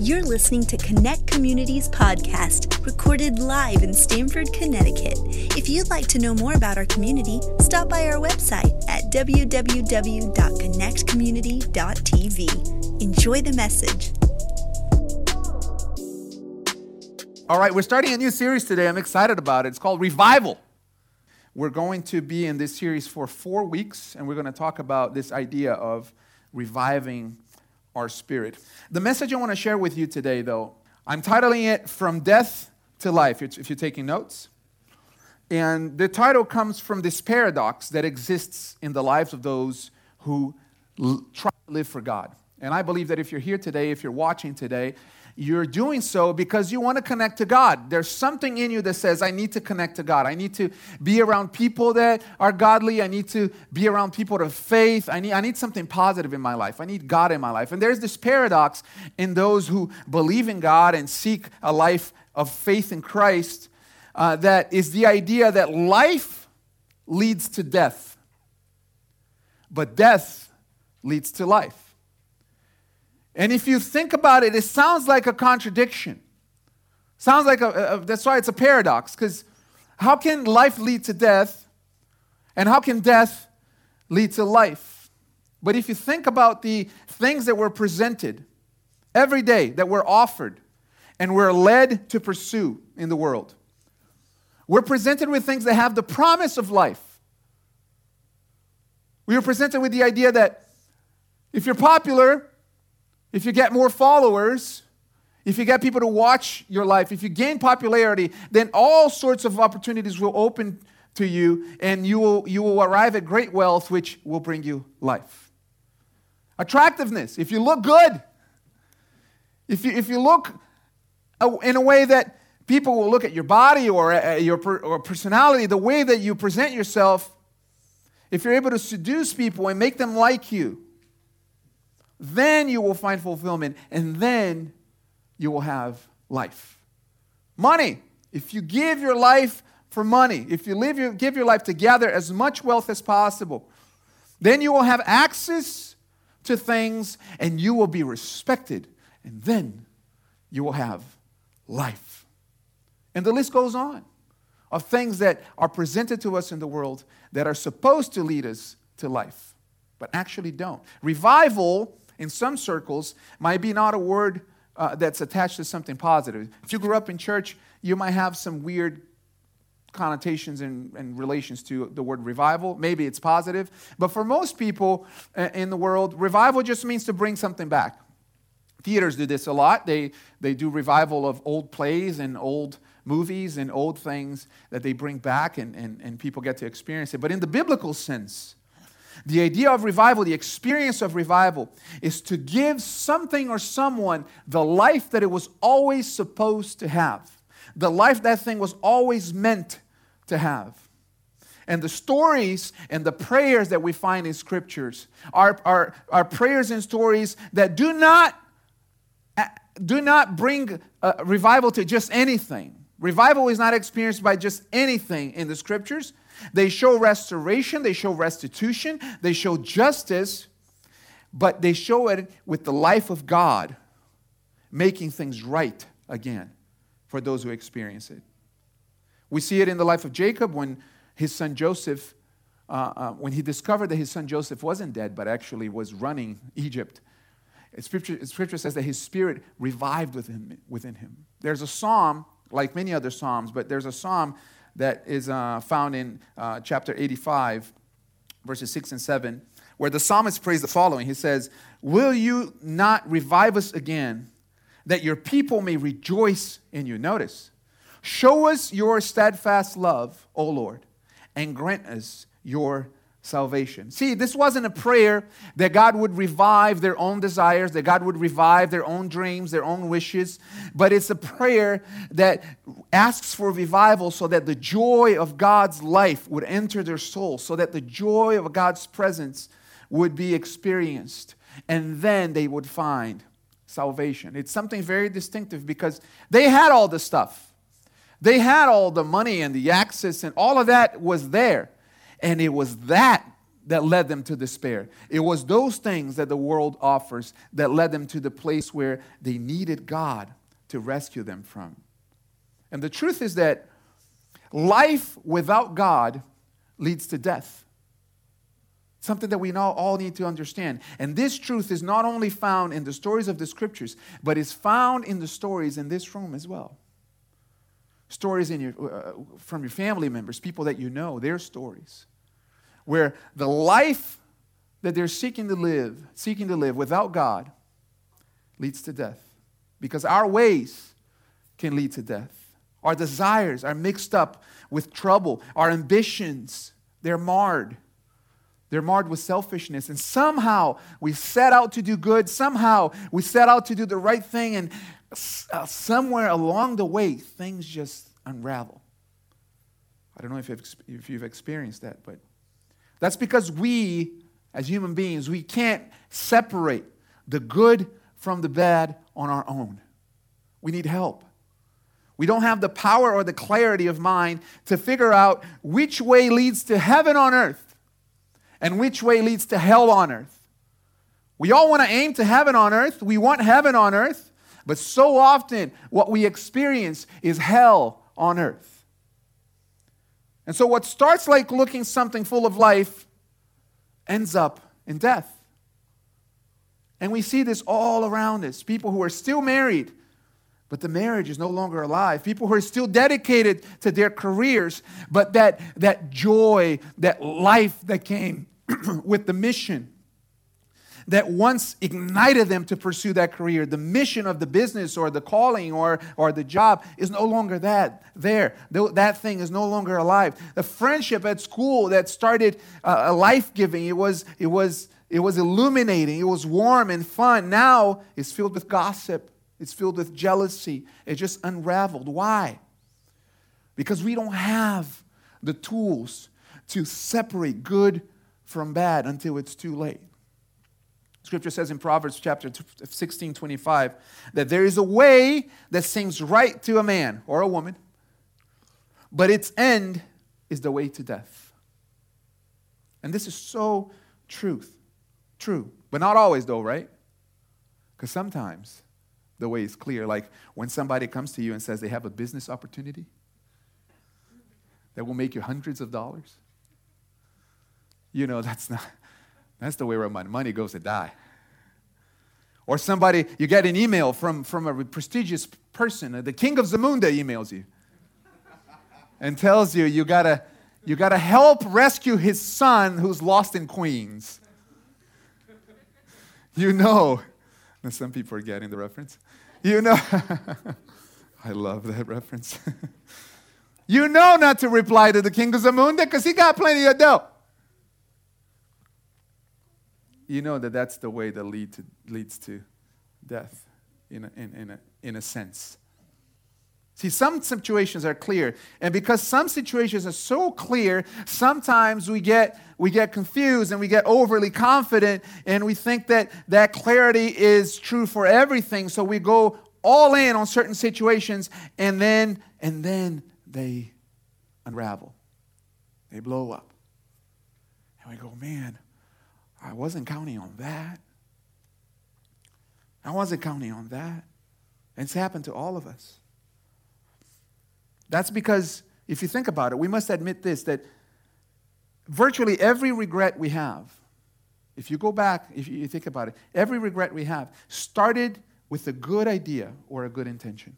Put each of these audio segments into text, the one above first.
You're listening to Connect Communities podcast, recorded live in Stamford, Connecticut. If you'd like to know more about our community, stop by our website at www.connectcommunity.tv. Enjoy the message. All right, we're starting a new series today. I'm excited about it. It's called Revival. We're going to be in this series for four weeks, and we're going to talk about this idea of reviving our spirit. The message I want to share with you today, though, I'm titling it From Death to Life, if you're taking notes. And the title comes from this paradox that exists in the lives of those who l- try to live for God. And I believe that if you're here today, if you're watching today, you're doing so because you want to connect to God. There's something in you that says, I need to connect to God. I need to be around people that are godly. I need to be around people of faith. I need, I need something positive in my life. I need God in my life. And there's this paradox in those who believe in God and seek a life of faith in Christ uh, that is the idea that life leads to death, but death leads to life. And if you think about it, it sounds like a contradiction. Sounds like a, a that's why it's a paradox, because how can life lead to death? And how can death lead to life? But if you think about the things that were presented every day, that were offered, and we're led to pursue in the world, we're presented with things that have the promise of life. We are presented with the idea that if you're popular, if you get more followers, if you get people to watch your life, if you gain popularity, then all sorts of opportunities will open to you and you will, you will arrive at great wealth, which will bring you life. Attractiveness, if you look good, if you, if you look in a way that people will look at your body or uh, your or personality, the way that you present yourself, if you're able to seduce people and make them like you, then you will find fulfillment, and then you will have life. Money. If you give your life for money, if you live your, give your life to gather as much wealth as possible, then you will have access to things and you will be respected, and then you will have life. And the list goes on of things that are presented to us in the world that are supposed to lead us to life, but actually don't. Revival in some circles might be not a word uh, that's attached to something positive. If you grew up in church, you might have some weird connotations and, and relations to the word revival. Maybe it's positive. But for most people uh, in the world, revival just means to bring something back. Theaters do this a lot. They, they do revival of old plays and old movies and old things that they bring back, and, and, and people get to experience it. But in the biblical sense, the idea of revival, the experience of revival, is to give something or someone the life that it was always supposed to have, the life that thing was always meant to have. And the stories and the prayers that we find in scriptures are, are, are prayers and stories that do not, uh, do not bring uh, revival to just anything. Revival is not experienced by just anything in the scriptures. They show restoration, they show restitution, they show justice, but they show it with the life of God, making things right again for those who experience it. We see it in the life of Jacob when his son Joseph, uh, uh, when he discovered that his son Joseph wasn't dead, but actually was running Egypt. Scripture, scripture says that his spirit revived within, within him. There's a psalm, like many other psalms, but there's a psalm that is uh, found in uh, chapter 85, verses 6 and 7, where the psalmist prays the following He says, Will you not revive us again, that your people may rejoice in you? Notice, show us your steadfast love, O Lord, and grant us your salvation. See, this wasn't a prayer that God would revive their own desires, that God would revive their own dreams, their own wishes, but it's a prayer that asks for revival so that the joy of God's life would enter their soul, so that the joy of God's presence would be experienced, and then they would find salvation. It's something very distinctive because they had all the stuff. They had all the money and the access, and all of that was there. And it was that that led them to despair. It was those things that the world offers that led them to the place where they needed God to rescue them from. And the truth is that life without God leads to death. Something that we now all need to understand. And this truth is not only found in the stories of the scriptures, but is found in the stories in this room as well. Stories in your, uh, from your family members, people that you know, their stories where the life that they're seeking to live, seeking to live without God, leads to death. Because our ways can lead to death. Our desires are mixed up with trouble. Our ambitions, they're marred. They're marred with selfishness. And somehow we set out to do good. Somehow we set out to do the right thing. And Uh, somewhere along the way, things just unravel. I don't know if you've, if you've experienced that, but that's because we, as human beings, we can't separate the good from the bad on our own. We need help. We don't have the power or the clarity of mind to figure out which way leads to heaven on earth and which way leads to hell on earth. We all want to aim to heaven on earth. We want heaven on earth. But so often, what we experience is hell on earth. And so, what starts like looking something full of life ends up in death. And we see this all around us. People who are still married, but the marriage is no longer alive. People who are still dedicated to their careers, but that, that joy, that life that came with the mission that once ignited them to pursue that career, the mission of the business or the calling or, or the job is no longer that there. That thing is no longer alive. The friendship at school that started uh, life giving, it was, it, was, it was illuminating, it was warm and fun. Now it's filled with gossip, it's filled with jealousy. It just unraveled. Why? Because we don't have the tools to separate good from bad until it's too late. Scripture says in Proverbs chapter 16, 25, that there is a way that seems right to a man or a woman, but its end is the way to death. And this is so truth, true. But not always, though, right? Because sometimes the way is clear. Like when somebody comes to you and says they have a business opportunity that will make you hundreds of dollars, you know, that's not that's the way where my money goes to die. Or somebody, you get an email from, from a prestigious person, the king of Zamunda emails you and tells you you gotta, you gotta help rescue his son who's lost in Queens. You know, and some people are getting the reference. You know, I love that reference. you know not to reply to the king of Zamunda because he got plenty of dough you know that that's the way that lead to, leads to death in a, in, in, a, in a sense. See, some situations are clear, and because some situations are so clear, sometimes we get we get confused and we get overly confident, and we think that that clarity is true for everything. So we go all in on certain situations, and then and then they unravel, they blow up, and we go, man, I wasn't counting on that. I wasn't counting on that. It's happened to all of us. That's because, if you think about it, we must admit this that virtually every regret we have, if you go back, if you think about it, every regret we have started with a good idea or a good intention.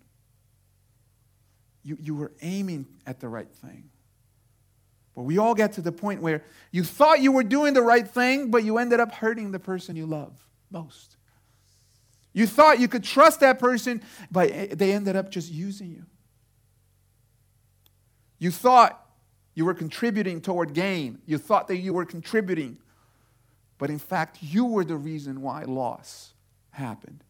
You, you were aiming at the right thing. We all get to the point where you thought you were doing the right thing, but you ended up hurting the person you love most. You thought you could trust that person, but they ended up just using you. You thought you were contributing toward gain. You thought that you were contributing, but in fact, you were the reason why loss happened.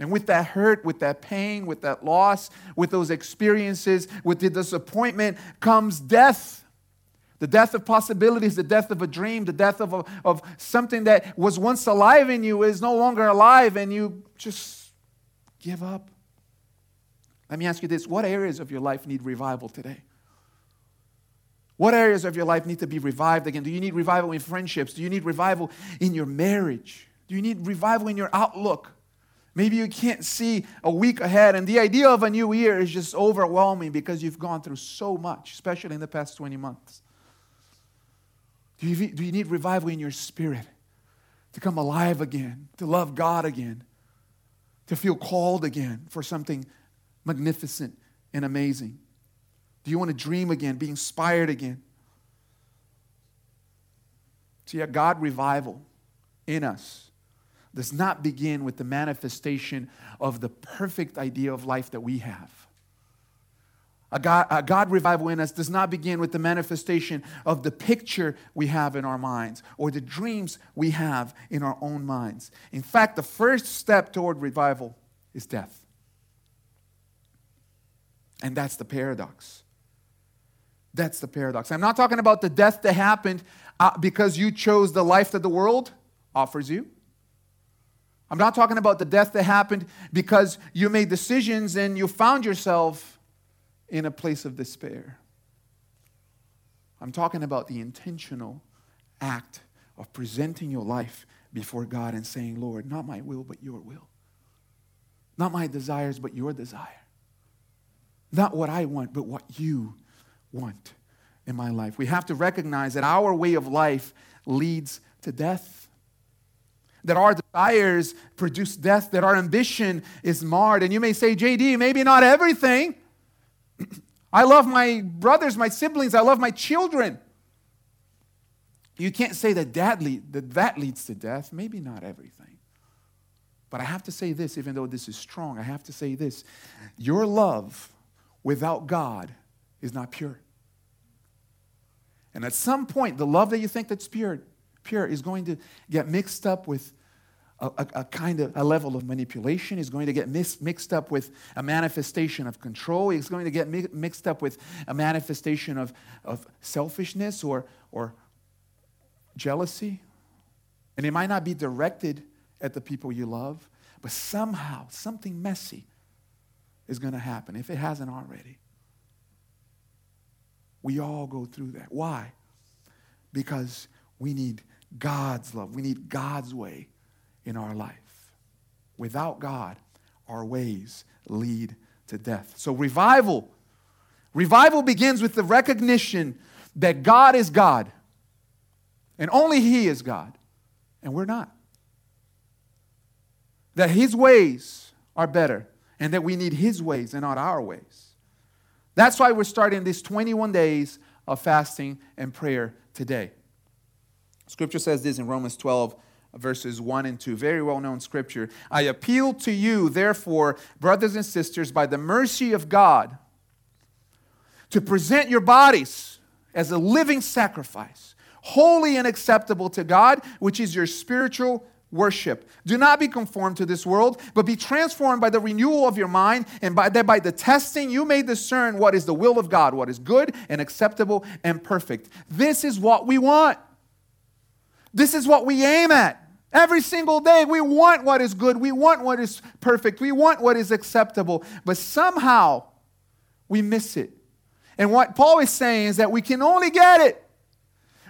And with that hurt, with that pain, with that loss, with those experiences, with the disappointment comes death. The death of possibilities, the death of a dream, the death of, a, of something that was once alive in you is no longer alive, and you just give up. Let me ask you this what areas of your life need revival today? What areas of your life need to be revived again? Do you need revival in friendships? Do you need revival in your marriage? Do you need revival in your outlook? Maybe you can't see a week ahead, and the idea of a new year is just overwhelming because you've gone through so much, especially in the past 20 months. Do you, do you need revival in your spirit to come alive again, to love God again, to feel called again for something magnificent and amazing? Do you want to dream again, be inspired again? See, a God revival in us does not begin with the manifestation of the perfect idea of life that we have. A God, a God revival in us does not begin with the manifestation of the picture we have in our minds or the dreams we have in our own minds. In fact, the first step toward revival is death. And that's the paradox. That's the paradox. I'm not talking about the death that happened uh, because you chose the life that the world offers you. I'm not talking about the death that happened because you made decisions and you found yourself in a place of despair. I'm talking about the intentional act of presenting your life before God and saying, Lord, not my will, but your will. Not my desires, but your desire. Not what I want, but what you want in my life. We have to recognize that our way of life leads to death. That our desires produce death, that our ambition is marred. And you may say, JD, maybe not everything. I love my brothers, my siblings, I love my children. You can't say that that, lead, that that leads to death. Maybe not everything. But I have to say this, even though this is strong, I have to say this. Your love without God is not pure. And at some point, the love that you think that's pure, pure is going to get mixed up with a, a, a, kind of a level of manipulation is going to get mis- mixed up with a manifestation of control it's going to get mi- mixed up with a manifestation of, of selfishness or, or jealousy. And it might not be directed at the people you love but somehow something messy is going to happen if it hasn't already. We all go through that. Why? Because we need god's love we need god's way in our life. Without God, our ways lead to death. So, revival. Revival begins with the recognition that God is God and only He is God, and we're not. That His ways are better and that we need His ways and not our ways. That's why we're starting these 21 days of fasting and prayer today. Scripture says this in Romans 12 verses 1 and 2. Very well known scripture. I appeal to you, therefore, brothers and sisters, by the mercy of God, to present your bodies as a living sacrifice, holy and acceptable to God, which is your spiritual worship. Do not be conformed to this world, but be transformed by the renewal of your mind, and by that by the testing you may discern what is the will of God, what is good and acceptable and perfect. This is what we want. This is what we aim at. Every single day, we want what is good. We want what is perfect. We want what is acceptable. But somehow, we miss it. And what Paul is saying is that we can only get it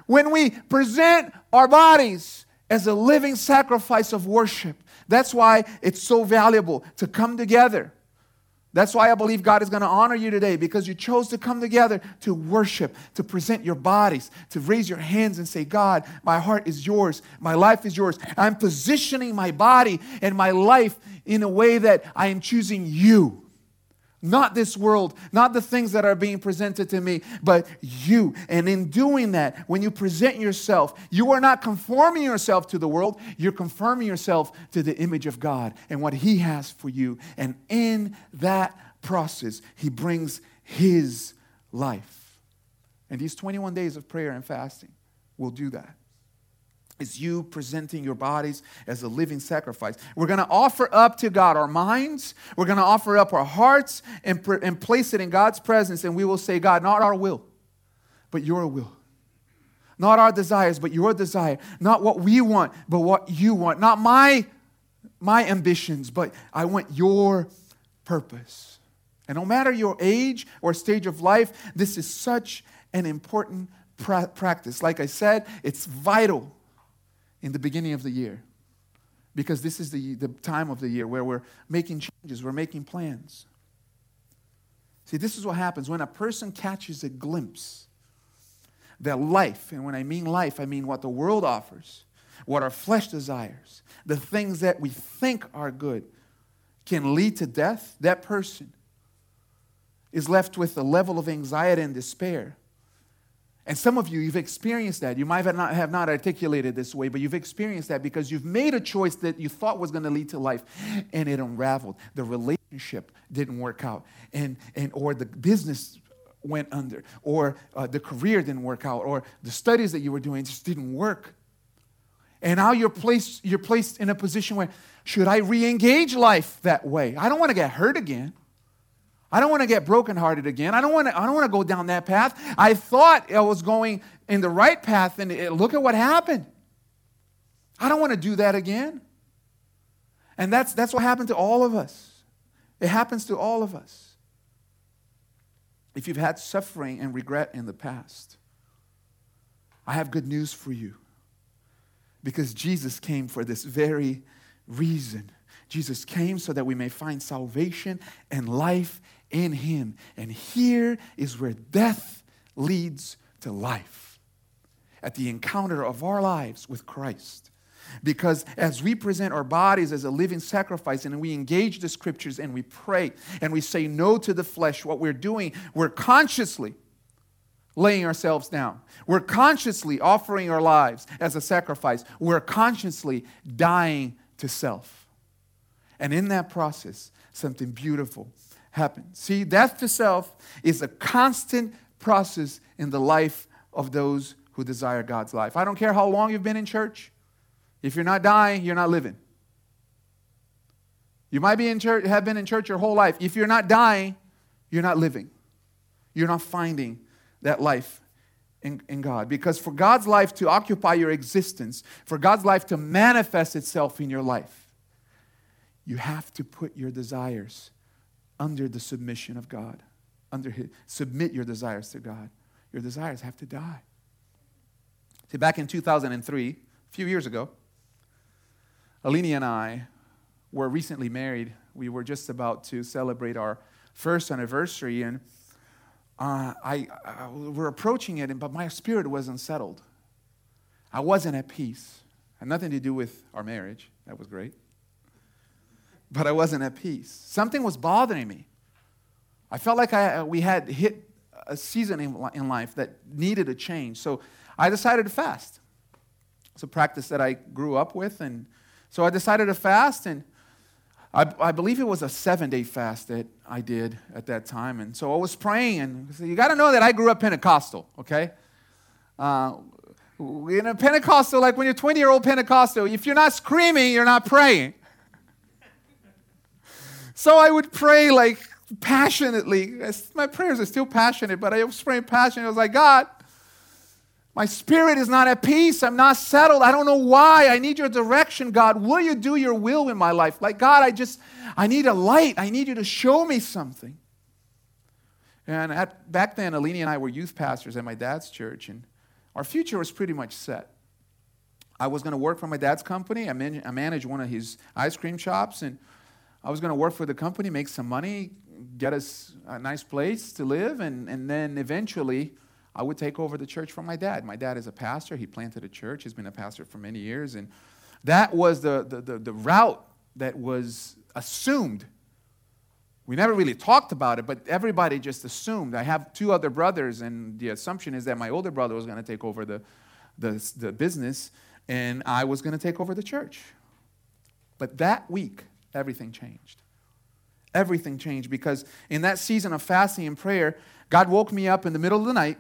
when we present our bodies as a living sacrifice of worship. That's why it's so valuable to come together that's why I believe God is going to honor you today because you chose to come together to worship, to present your bodies, to raise your hands and say, God, my heart is yours, my life is yours. I'm positioning my body and my life in a way that I am choosing you. Not this world, not the things that are being presented to me, but you. And in doing that, when you present yourself, you are not conforming yourself to the world, you're conforming yourself to the image of God and what He has for you. And in that process, He brings His life. And these 21 days of prayer and fasting will do that is you presenting your bodies as a living sacrifice. We're going to offer up to God our minds, we're going to offer up our hearts and, and place it in God's presence, and we will say, God, not our will, but your will. Not our desires, but your desire. Not what we want, but what you want. Not my, my ambitions, but I want your purpose. And no matter your age or stage of life, this is such an important pra- practice. Like I said, it's vital in the beginning of the year because this is the, the time of the year where we're making changes, we're making plans. See, this is what happens when a person catches a glimpse that life, and when I mean life, I mean what the world offers, what our flesh desires, the things that we think are good, can lead to death, that person is left with a level of anxiety and despair. And some of you, you've experienced that. You might have not, have not articulated this way, but you've experienced that because you've made a choice that you thought was going to lead to life and it unraveled. The relationship didn't work out, and, and, or the business went under, or uh, the career didn't work out, or the studies that you were doing just didn't work. And now you're placed, you're placed in a position where, should I re engage life that way? I don't want to get hurt again. I don't want to get brokenhearted again. I don't want to, I don't want to go down that path. I thought I was going in the right path, and it, look at what happened. I don't want to do that again. And that's, that's what happened to all of us. It happens to all of us. If you've had suffering and regret in the past, I have good news for you. Because Jesus came for this very reason. Jesus came so that we may find salvation and life in him. And here is where death leads to life at the encounter of our lives with Christ. Because as we present our bodies as a living sacrifice and we engage the scriptures and we pray and we say no to the flesh, what we're doing, we're consciously laying ourselves down. We're consciously offering our lives as a sacrifice. We're consciously dying to self. And in that process, something beautiful happen. See, death to self is a constant process in the life of those who desire God's life. I don't care how long you've been in church. If you're not dying, you're not living. You might be in church, have been in church your whole life. If you're not dying, you're not living. You're not finding that life in, in God. Because for God's life to occupy your existence, for God's life to manifest itself in your life, you have to put your desires under the submission of God. Under his, submit your desires to God. Your desires have to die. See, back in 2003, a few years ago, Alini and I were recently married. We were just about to celebrate our first anniversary, and uh, I, I, we're approaching it, but my spirit wasn't settled. I wasn't at peace. Had nothing to do with our marriage. That was great but I wasn't at peace. Something was bothering me. I felt like I, uh, we had hit a season in life that needed a change. So I decided to fast. It's a practice that I grew up with. And so I decided to fast. And I, I believe it was a seven day fast that I did at that time. And so I was praying. And so you got to know that I grew up Pentecostal, okay? Uh, in a Pentecostal, like when you're 20 year old Pentecostal, if you're not screaming, you're not praying. So I would pray like passionately. My prayers are still passionate, but I was praying passionately. I was like, God, my spirit is not at peace. I'm not settled. I don't know why. I need your direction, God. Will you do your will in my life? Like, God, I just, I need a light. I need you to show me something. And at, back then, Alini and I were youth pastors at my dad's church, and our future was pretty much set. I was going to work for my dad's company. I, man- I managed one of his ice cream shops, and I was going to work for the company, make some money, get us a nice place to live, and, and then eventually I would take over the church from my dad. My dad is a pastor. He planted a church. He's been a pastor for many years. And that was the, the, the, the route that was assumed. We never really talked about it, but everybody just assumed. I have two other brothers, and the assumption is that my older brother was going to take over the, the, the business, and I was going to take over the church. But that week, everything changed. Everything changed because in that season of fasting and prayer, God woke me up in the middle of the night.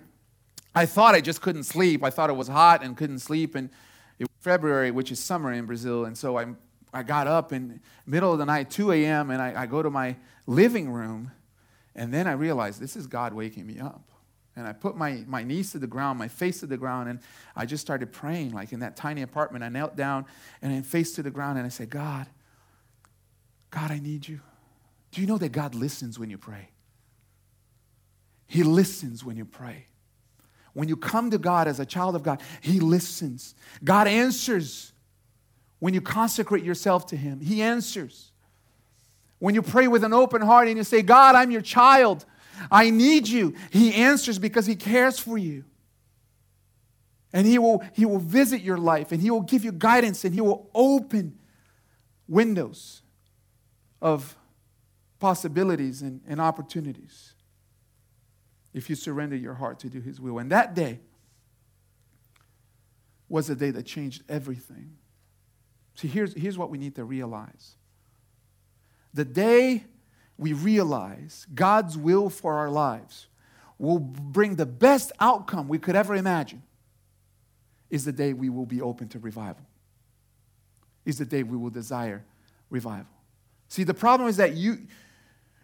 I thought I just couldn't sleep. I thought it was hot and couldn't sleep. And it was February, which is summer in Brazil. And so I, I got up in middle of the night, 2 a.m., and I, I go to my living room. And then I realized this is God waking me up. And I put my, my knees to the ground, my face to the ground, and I just started praying. Like in that tiny apartment, I knelt down and then face to the ground, and I said, God, God, I need you. Do you know that God listens when you pray? He listens when you pray. When you come to God as a child of God, He listens. God answers. When you consecrate yourself to Him, He answers. When you pray with an open heart and you say, God, I'm your child, I need you, He answers because He cares for you. And he will, he will visit your life and He will give you guidance and He will open windows of possibilities and, and opportunities if you surrender your heart to do His will. And that day was a day that changed everything. See, here's, here's what we need to realize the day we realize God's will for our lives will bring the best outcome we could ever imagine is the day we will be open to revival. Is the day we will desire revival. See, the problem is that you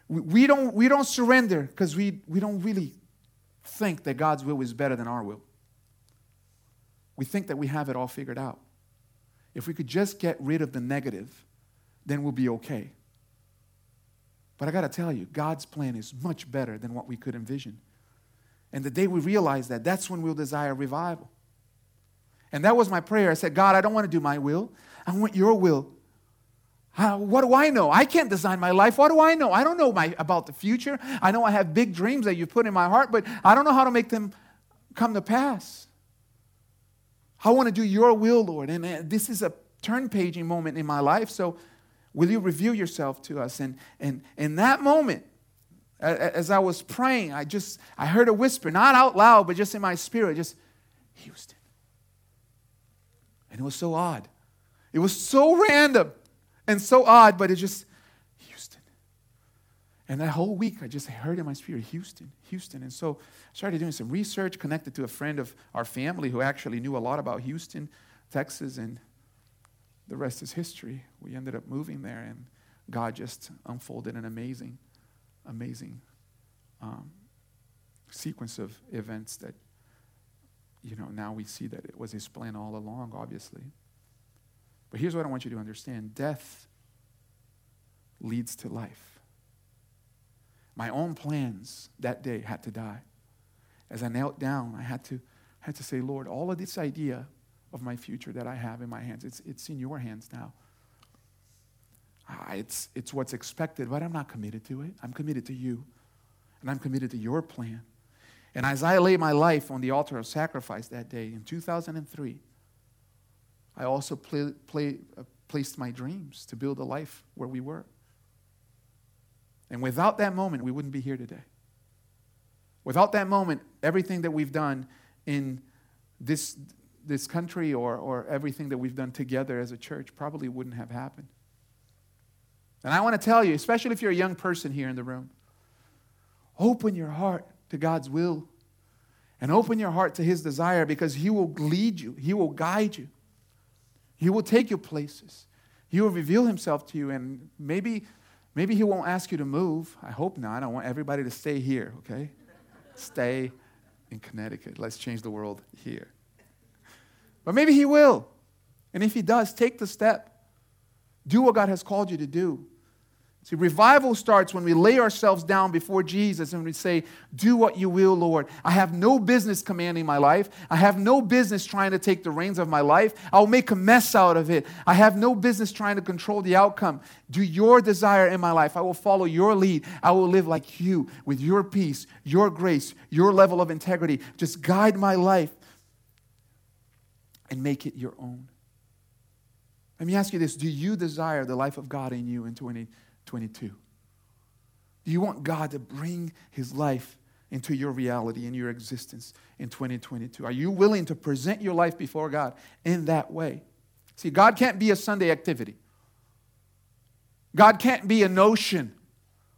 we don't, we don't surrender because we, we don't really think that God's will is better than our will. We think that we have it all figured out. If we could just get rid of the negative, then we'll be okay. But I got to tell you, God's plan is much better than what we could envision. And the day we realize that, that's when we'll desire revival. And that was my prayer. I said, God, I don't want to do my will. I want your will what do I know? I can't design my life. What do I know? I don't know my, about the future. I know I have big dreams that you put in my heart, but I don't know how to make them come to pass. I want to do your will, Lord. And this is a turn paging moment in my life. So, will you reveal yourself to us? And, and in that moment, as I was praying, I just I heard a whisper, not out loud, but just in my spirit, just Houston. And it was so odd. It was so random and so odd, but it just, Houston. And that whole week, I just heard in my spirit, Houston, Houston. And so I started doing some research, connected to a friend of our family who actually knew a lot about Houston, Texas, and the rest is history. We ended up moving there, and God just unfolded an amazing, amazing um, sequence of events that, you know, now we see that it was His plan all along, obviously. But here's what I want you to understand death leads to life. My own plans that day had to die. As I knelt down, I had to, I had to say, Lord, all of this idea of my future that I have in my hands, it's, it's in your hands now. It's, it's what's expected, but I'm not committed to it. I'm committed to you, and I'm committed to your plan. And as I lay my life on the altar of sacrifice that day in 2003, I also play, play, uh, placed my dreams to build a life where we were. And without that moment, we wouldn't be here today. Without that moment, everything that we've done in this, this country or, or everything that we've done together as a church probably wouldn't have happened. And I want to tell you, especially if you're a young person here in the room, open your heart to God's will and open your heart to His desire because He will lead you, He will guide you. He will take you places. He will reveal himself to you, and maybe, maybe he won't ask you to move. I hope not. I want everybody to stay here, okay? stay in Connecticut. Let's change the world here. But maybe he will. And if he does, take the step. Do what God has called you to do. See, revival starts when we lay ourselves down before Jesus and we say, Do what you will, Lord. I have no business commanding my life. I have no business trying to take the reins of my life. I'll make a mess out of it. I have no business trying to control the outcome. Do your desire in my life. I will follow your lead. I will live like you with your peace, your grace, your level of integrity. Just guide my life and make it your own. Let me ask you this Do you desire the life of God in you in 2020? 22? Do you want God to bring his life into your reality, in your existence in 2022? Are you willing to present your life before God in that way? See, God can't be a Sunday activity. God can't be a notion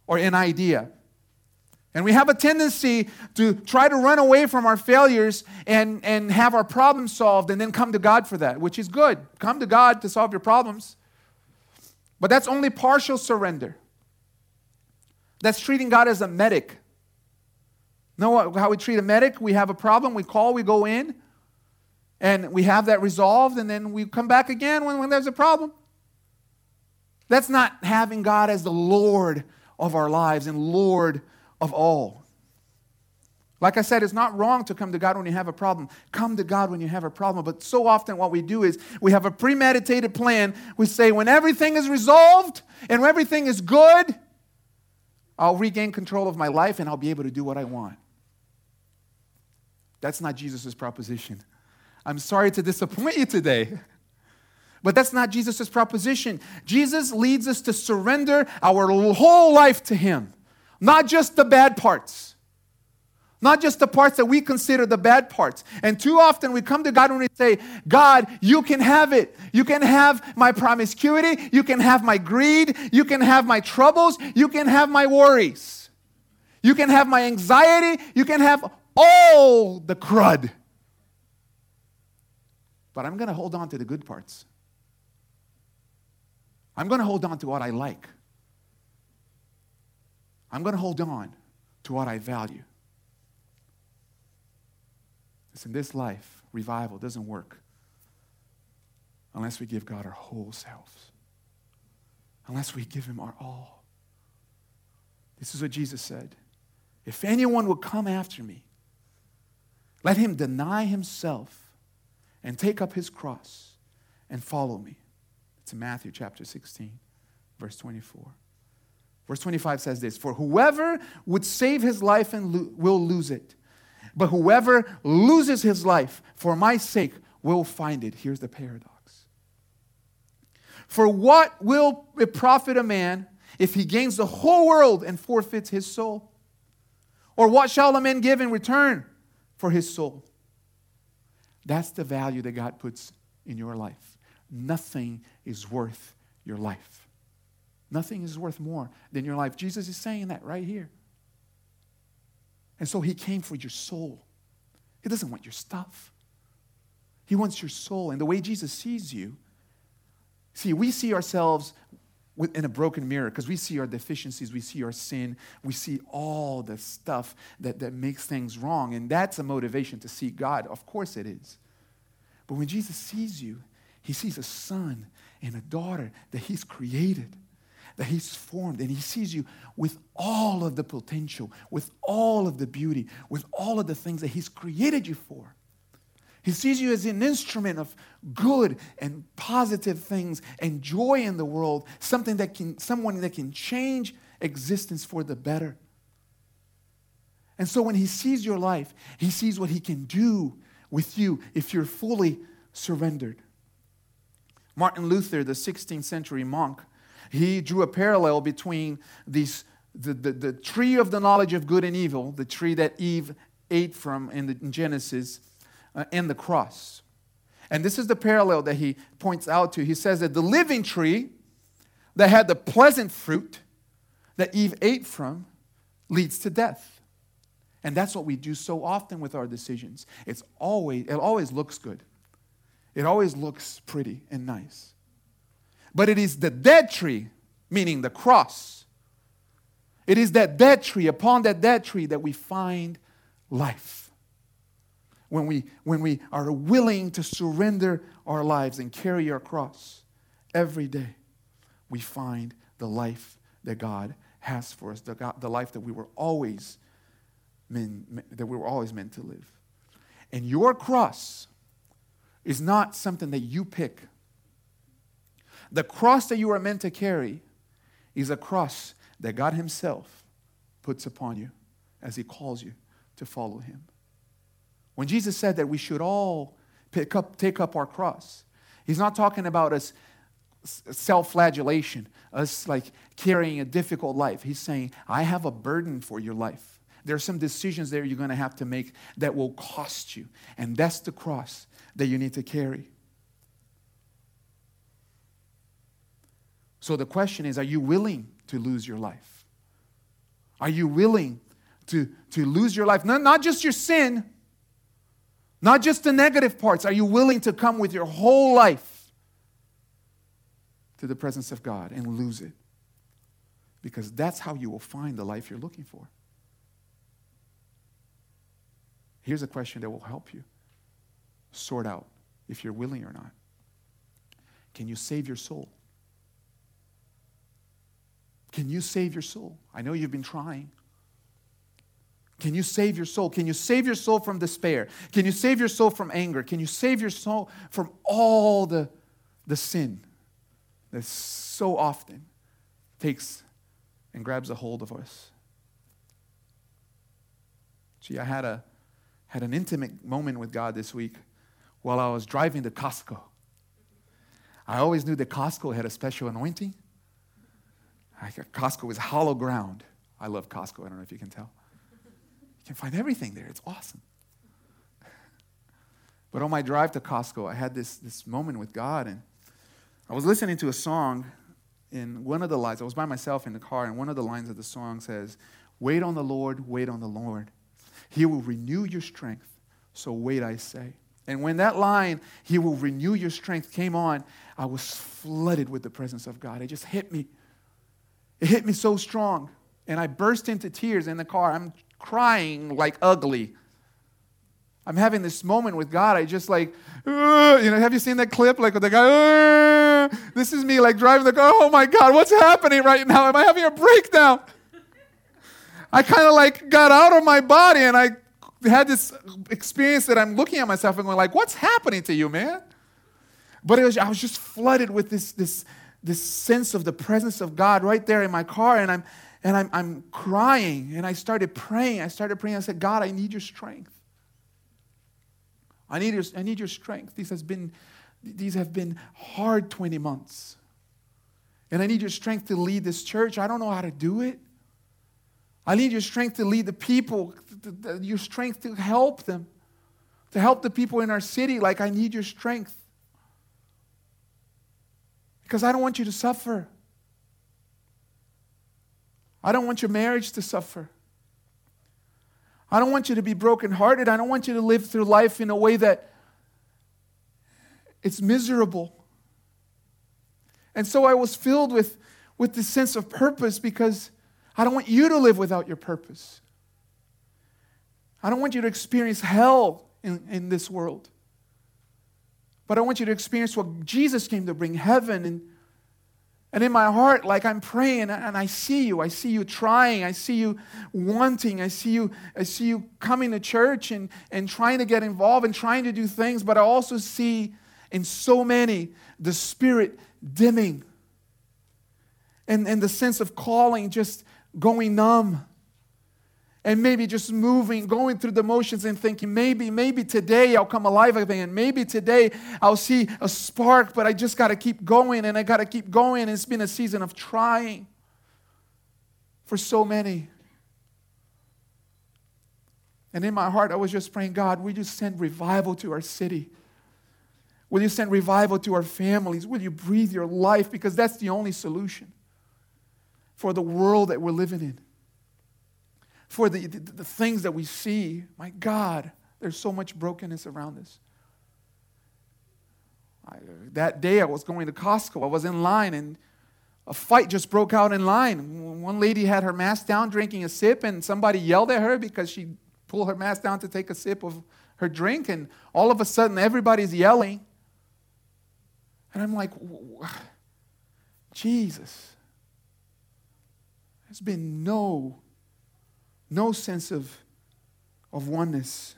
or an idea. And we have a tendency to try to run away from our failures and, and have our problems solved and then come to God for that, which is good. Come to God to solve your problems. But that's only partial surrender. That's treating God as a medic. Know how we treat a medic? We have a problem, we call, we go in, and we have that resolved, and then we come back again when, when there's a problem. That's not having God as the Lord of our lives and Lord of all. Like I said, it's not wrong to come to God when you have a problem. Come to God when you have a problem. But so often, what we do is we have a premeditated plan. We say, when everything is resolved and when everything is good, I'll regain control of my life and I'll be able to do what I want. That's not Jesus' proposition. I'm sorry to disappoint you today. But that's not Jesus' proposition. Jesus leads us to surrender our whole life to Him, not just the bad parts. Not just the parts that we consider the bad parts. And too often we come to God and we say, God, you can have it. You can have my promiscuity. You can have my greed. You can have my troubles. You can have my worries. You can have my anxiety. You can have all the crud. But I'm going to hold on to the good parts. I'm going to hold on to what I like. I'm going to hold on to what I value. In this life, revival doesn't work unless we give God our whole selves, unless we give Him our all. This is what Jesus said If anyone will come after me, let him deny himself and take up his cross and follow me. It's in Matthew chapter 16, verse 24. Verse 25 says this For whoever would save his life and lo- will lose it but whoever loses his life for my sake will find it. Here's the paradox. For what will it profit a man if he gains the whole world and forfeits his soul? Or what shall a man give in return for his soul? That's the value that God puts in your life. Nothing is worth your life. Nothing is worth more than your life. Jesus is saying that right here. And so he came for your soul. He doesn't want your stuff. He wants your soul. And the way Jesus sees you, see, we see ourselves in a broken mirror because we see our deficiencies, we see our sin, we see all the stuff that, that makes things wrong. And that's a motivation to see God. Of course it is. But when Jesus sees you, he sees a son and a daughter that he's created that He's formed, and He sees you with all of the potential, with all of the beauty, with all of the things that He's created you for. He sees you as an instrument of good and positive things and joy in the world, something that can, someone that can change existence for the better. And so when he sees your life, he sees what he can do with you if you're fully surrendered. Martin Luther, the 16th century monk, he drew a parallel between these, the, the, the tree of the knowledge of good and evil, the tree that Eve ate from in, the, in Genesis, uh, and the cross. And this is the parallel that he points out to. He says that the living tree that had the pleasant fruit that Eve ate from leads to death. And that's what we do so often with our decisions. It's always, it always looks good. It always looks pretty and nice. But it is the dead tree, meaning the cross. It is that dead tree, upon that dead tree, that we find life. When we, when we are willing to surrender our lives and carry our cross every day, we find the life that God has for us, the, God, the life that we were always meant, that we were always meant to live. And your cross is not something that you pick the cross that you are meant to carry is a cross that God Himself puts upon you as He calls you to follow Him. When Jesus said that we should all pick up, take up our cross, He's not talking about us self flagellation, us like carrying a difficult life. He's saying, I have a burden for your life. There are some decisions there you're going to have to make that will cost you. And that's the cross that you need to carry. So the question is are you willing to lose your life? Are you willing to, to lose your life? Not, not just your sin, not just the negative parts. Are you willing to come with your whole life to the presence of God and lose it? Because that's how you will find the life you're looking for. Here's a question that will help you sort out if you're willing or not. Can you save your soul? Can you save your soul? I know you've been trying. Can you save your soul? Can you save your soul from despair? Can you save your soul from anger? Can you save your soul from all the, the sin that so often takes and grabs a hold of us? Gee, I had, a, had an intimate moment with God this week while I was driving to Costco. I always knew that Costco had a special anointing. Costco is hollow ground. I love Costco. I don't know if you can tell You can find everything there. It's awesome. But on my drive to Costco, I had this, this moment with God, and I was listening to a song, In one of the lines, I was by myself in the car, and one of the lines of the song says, Wait on the Lord, wait on the Lord. He will renew your strength, so wait, I say. And when that line, He will renew your strength, came on, I was flooded with the presence of God. It just hit me. It hit me so strong. And I burst into tears in the car. I'm crying like ugly. I'm having this moment with God. I just like, you know, have you seen that clip? Like with the guy, this is me like driving the car. Oh my God, what's happening right now? Am I having a breakdown? I kind of like got out of my body and I had this experience that I'm looking at myself and going like, what's happening to you, man? But was, I was just flooded with this, this, this sense of the presence of God right there in my car. And I'm, and I'm, I'm crying and I started praying. I started praying. I said, God, I need your strength. I need your, I need your strength. These, has been, these have been hard 20 months. And I need your strength to lead this church. I don't know how to do it. I need your strength to lead the people, your strength to help them, to help the people in our city. Like, I need your strength. Because I don't want you to suffer. I don't want your marriage to suffer. I don't want you to be brokenhearted. I don't want you to live through life in a way that it's miserable. And so I was filled with, with this sense of purpose because I don't want you to live without your purpose. I don't want you to experience hell in, in this world. But I want you to experience what Jesus came to bring heaven and and in my heart, like I'm praying and I see you. I see you trying. I see you wanting. I see you, I see you coming to church and, and trying to get involved and trying to do things. But I also see in so many the spirit dimming and, and the sense of calling just going numb and maybe just moving, going through the motions and thinking, maybe, maybe today I'll come alive again. Maybe today I'll see a spark, but I just got to keep going and I got to keep going. It's been a season of trying for so many. And in my heart, I was just praying, God, will you send revival to our city? Will you send revival to our families? Will you breathe your life? Because that's the only solution for the world that we're living in for the, the, the things that we see. My God, there's so much brokenness around us. I, that day I was going to Costco. I was in line and a fight just broke out in line. One lady had her mask down drinking a sip, and somebody yelled at her because she pulled her mask down to take a sip of her drink, and all of a sudden everybody's yelling. And I'm like, Jesus, there's been no no sense of, of oneness.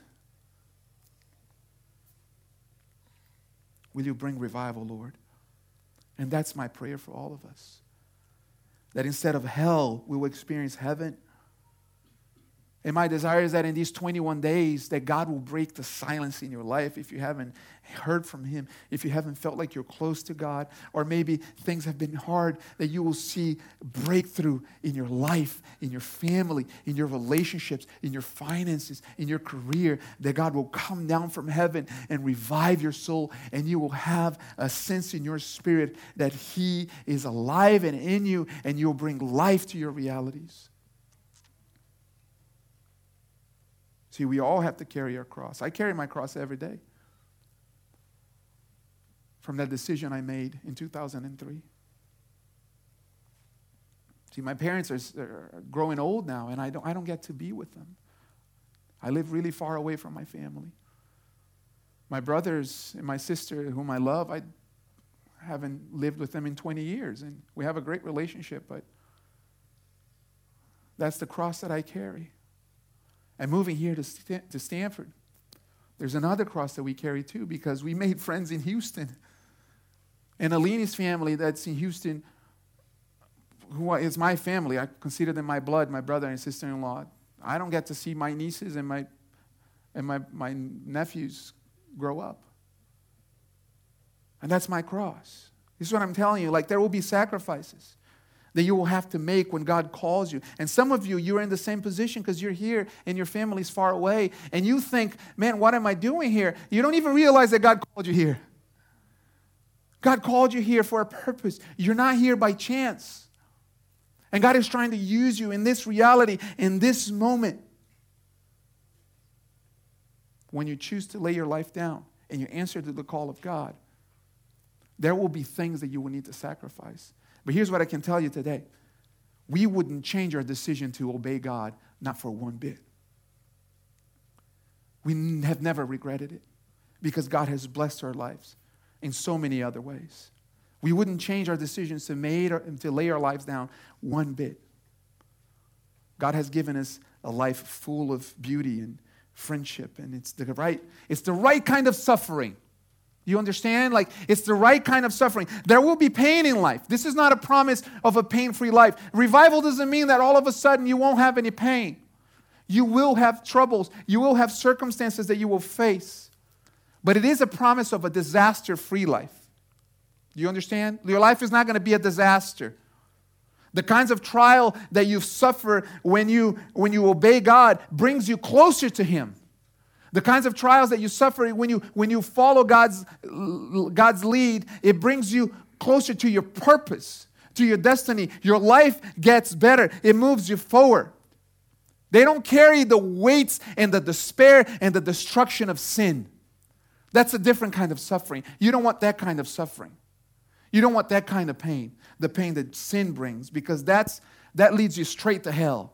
Will you bring revival, Lord? And that's my prayer for all of us. That instead of hell, we will experience heaven and my desire is that in these 21 days that God will break the silence in your life if you haven't heard from him, if you haven't felt like you're close to God, or maybe things have been hard, that you will see breakthrough in your life, in your family, in your relationships, in your finances, in your career, that God will come down from heaven and revive your soul, and you will have a sense in your spirit that he is alive and in you, and you'll bring life to your realities. See, we all have to carry our cross. I carry my cross every day from that decision I made in 2003. See, my parents are, are, growing old now, and I don't, I don't get to be with them. I live really far away from my family. My brothers and my sister, whom I love, I haven't lived with them in 20 years, and we have a great relationship, but that's the cross that I carry. And moving here to, St- to Stamford. There's another cross that we carry too because we made friends in Houston. And Alini's family that's in Houston, who is my family, I consider them my blood, my brother and sister in law. I don't get to see my nieces and my, and my, my nephews grow up. And that's my cross. This is what I'm telling you. Like, there will be sacrifices that you will have to make when God calls you. And some of you, you're in the same position because you're here and your family's far away. And you think, man, what am I doing here? You don't even realize that God called you here. God called you here for a purpose. You're not here by chance. And God is trying to use you in this reality, in this moment. When you choose to lay your life down and you answer to the call of God, there will be things that you will need to sacrifice. But here's what I can tell you today we wouldn't change our decision to obey God, not for one bit. We have never regretted it because God has blessed our lives in so many other ways. We wouldn't change our decisions to, made or, to lay our lives down one bit. God has given us a life full of beauty and friendship, and it's the right, it's the right kind of suffering. You understand? Like, it's the right kind of suffering. There will be pain in life. This is not a promise of a pain free life. Revival doesn't mean that all of a sudden you won't have any pain. You will have troubles, you will have circumstances that you will face. But it is a promise of a disaster free life. You understand? Your life is not going to be a disaster. The kinds of trial that you suffer when you, when you obey God brings you closer to Him. The kinds of trials that you suffer when you, when you follow God's, God's lead, it brings you closer to your purpose, to your destiny. Your life gets better, it moves you forward. They don't carry the weights and the despair and the destruction of sin. That's a different kind of suffering. You don't want that kind of suffering. You don't want that kind of pain, the pain that sin brings, because that's, that leads you straight to hell.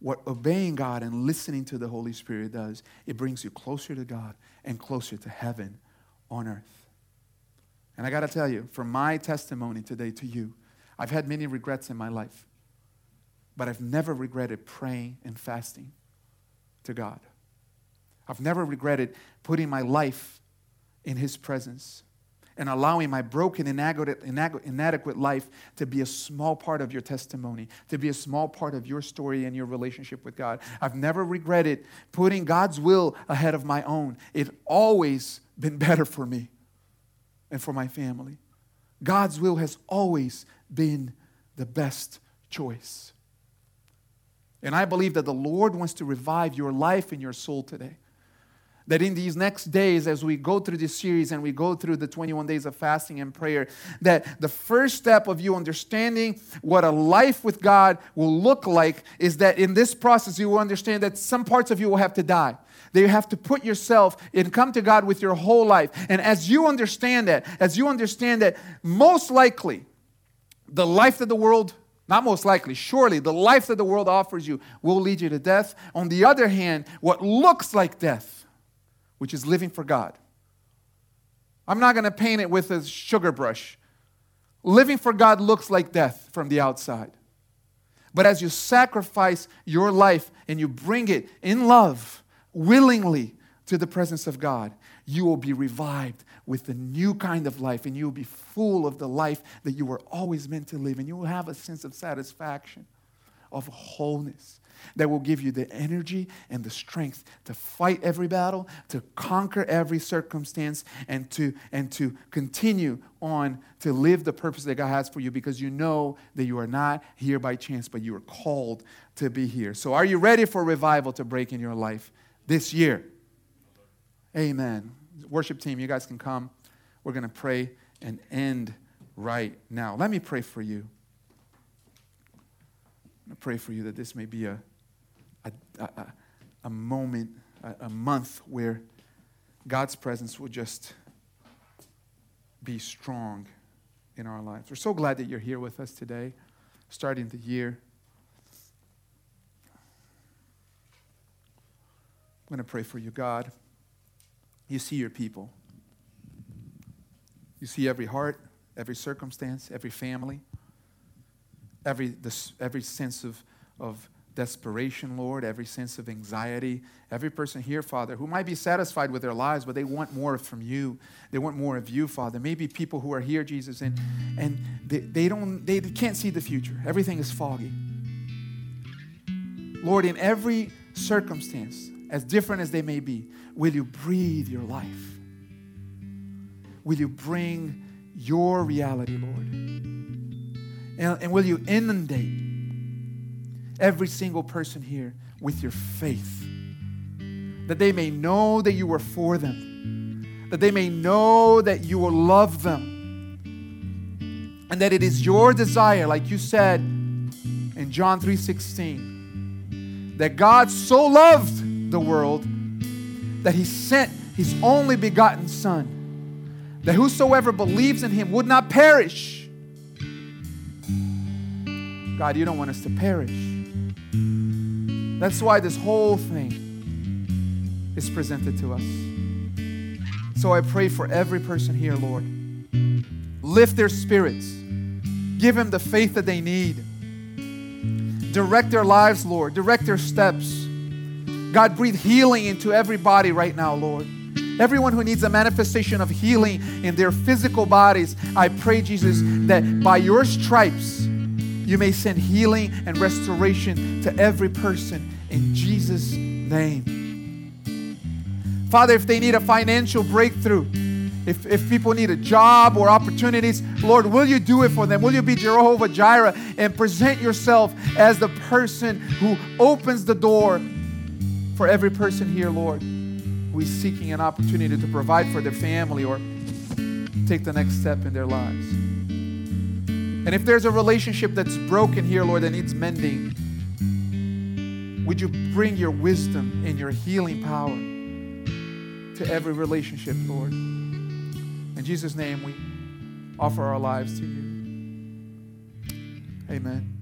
What obeying God and listening to the Holy Spirit does, it brings you closer to God and closer to heaven on earth. And I got to tell you, from my testimony today to you, I've had many regrets in my life, but I've never regretted praying and fasting to God. I've never regretted putting my life in His presence and allowing my broken, inadequate life to be a small part of your testimony, to be a small part of your story and your relationship with God. I've never regretted putting God's will ahead of my own. It's always been better for me and for my family. God's will has always been the best choice. And I believe that the Lord wants to revive your life and your soul today that in these next days, as we go through this series and we go through the 21 days of fasting and prayer, that the first step of you understanding what a life with God will look like is that in this process, you will understand that some parts of you will have to die. That you have to put yourself and come to God with your whole life. And as you understand that, as you understand that, most likely, the life that the world not most likely, surely the life that the world offers you will lead you to death. On the other hand, what looks like death which is living for God. I'm not going to paint it with a sugar brush. Living for God looks like death from the outside. But as you sacrifice your life and you bring it in love, willingly to the presence of God, you will be revived with a new kind of life and you will be full of the life that you were always meant to live. And you will have a sense of satisfaction, of wholeness, that will give you the energy and the strength to fight every battle, to conquer every circumstance, and to, and to continue on to live the purpose that God has for you because you know that you are not here by chance, but you are called to be here. So, are you ready for revival to break in your life this year? Amen. Worship team, you guys can come. We're going to pray and end right now. Let me pray for you. I pray for you that this may be a, a, a, a moment, a, a month where God's presence will just be strong in our lives. We're so glad that you're here with us today, starting the year. I'm going to pray for you, God. You see your people. You see every heart, every circumstance, every family. every, this, every sense of, of desperation, Lord, every sense of anxiety. Every person here, Father, who might be satisfied with their lives, but they want more from you. They want more of you, Father. Maybe people who are here, Jesus, and, and they, they, don't, they can't see the future. Everything is foggy. Lord, in every circumstance, as different as they may be, will you breathe your life? Will you bring your reality, Lord? And, and will you inundate every single person here with your faith. That they may know that you are for them, that they may know that you will love them, and that it is your desire, like you said in John 3:16, that God so loved the world that he sent his only begotten Son, that whosoever believes in him would not perish. God, you don't want us to perish that's why this whole thing is presented to us. So I pray for every person here, Lord. Lift their spirits, give them the faith that they need. Direct their lives, Lord. Direct their steps. God, breathe healing into everybody right now, Lord. Everyone who needs a manifestation of healing in their physical bodies, I pray, Jesus, that by your stripes, you may send healing and restoration to every person in Jesus' name. Father, if they need a financial breakthrough, if, if people need a job or opportunities, Lord, will you do it for them? Will you be Jehovah Jireh and present yourself as the person who opens the door for every person here, Lord, who is seeking an opportunity to provide for their family or take the next step in their lives? And if there's a relationship that's broken here, Lord, that needs mending, would you bring your wisdom and your healing power to every relationship, Lord? In Jesus' name, we offer our lives to you. Amen.